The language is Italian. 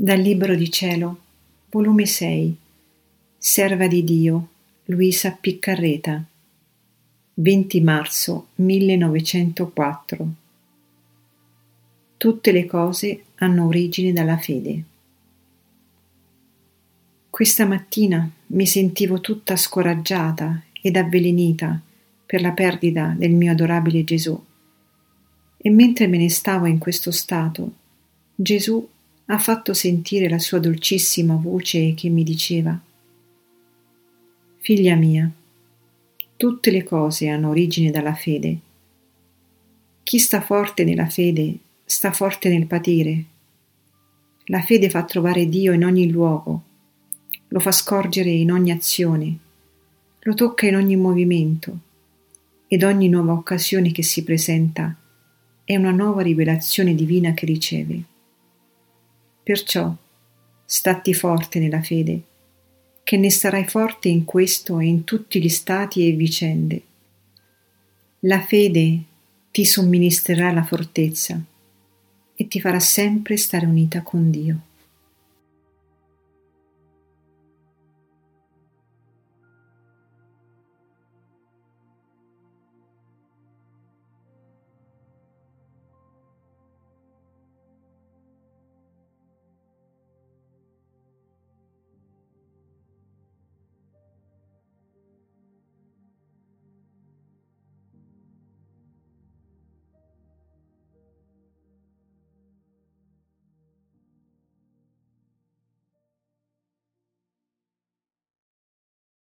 Dal Libro di Cielo, volume 6, Serva di Dio, Luisa Piccarreta, 20 marzo 1904. Tutte le cose hanno origine dalla fede. Questa mattina mi sentivo tutta scoraggiata ed avvelenita per la perdita del mio adorabile Gesù. E mentre me ne stavo in questo stato, Gesù ha fatto sentire la sua dolcissima voce che mi diceva Figlia mia, tutte le cose hanno origine dalla fede. Chi sta forte nella fede sta forte nel patire. La fede fa trovare Dio in ogni luogo, lo fa scorgere in ogni azione, lo tocca in ogni movimento ed ogni nuova occasione che si presenta è una nuova rivelazione divina che riceve. Perciò statti forte nella fede, che ne starai forte in questo e in tutti gli stati e vicende. La fede ti somministrerà la fortezza e ti farà sempre stare unita con Dio.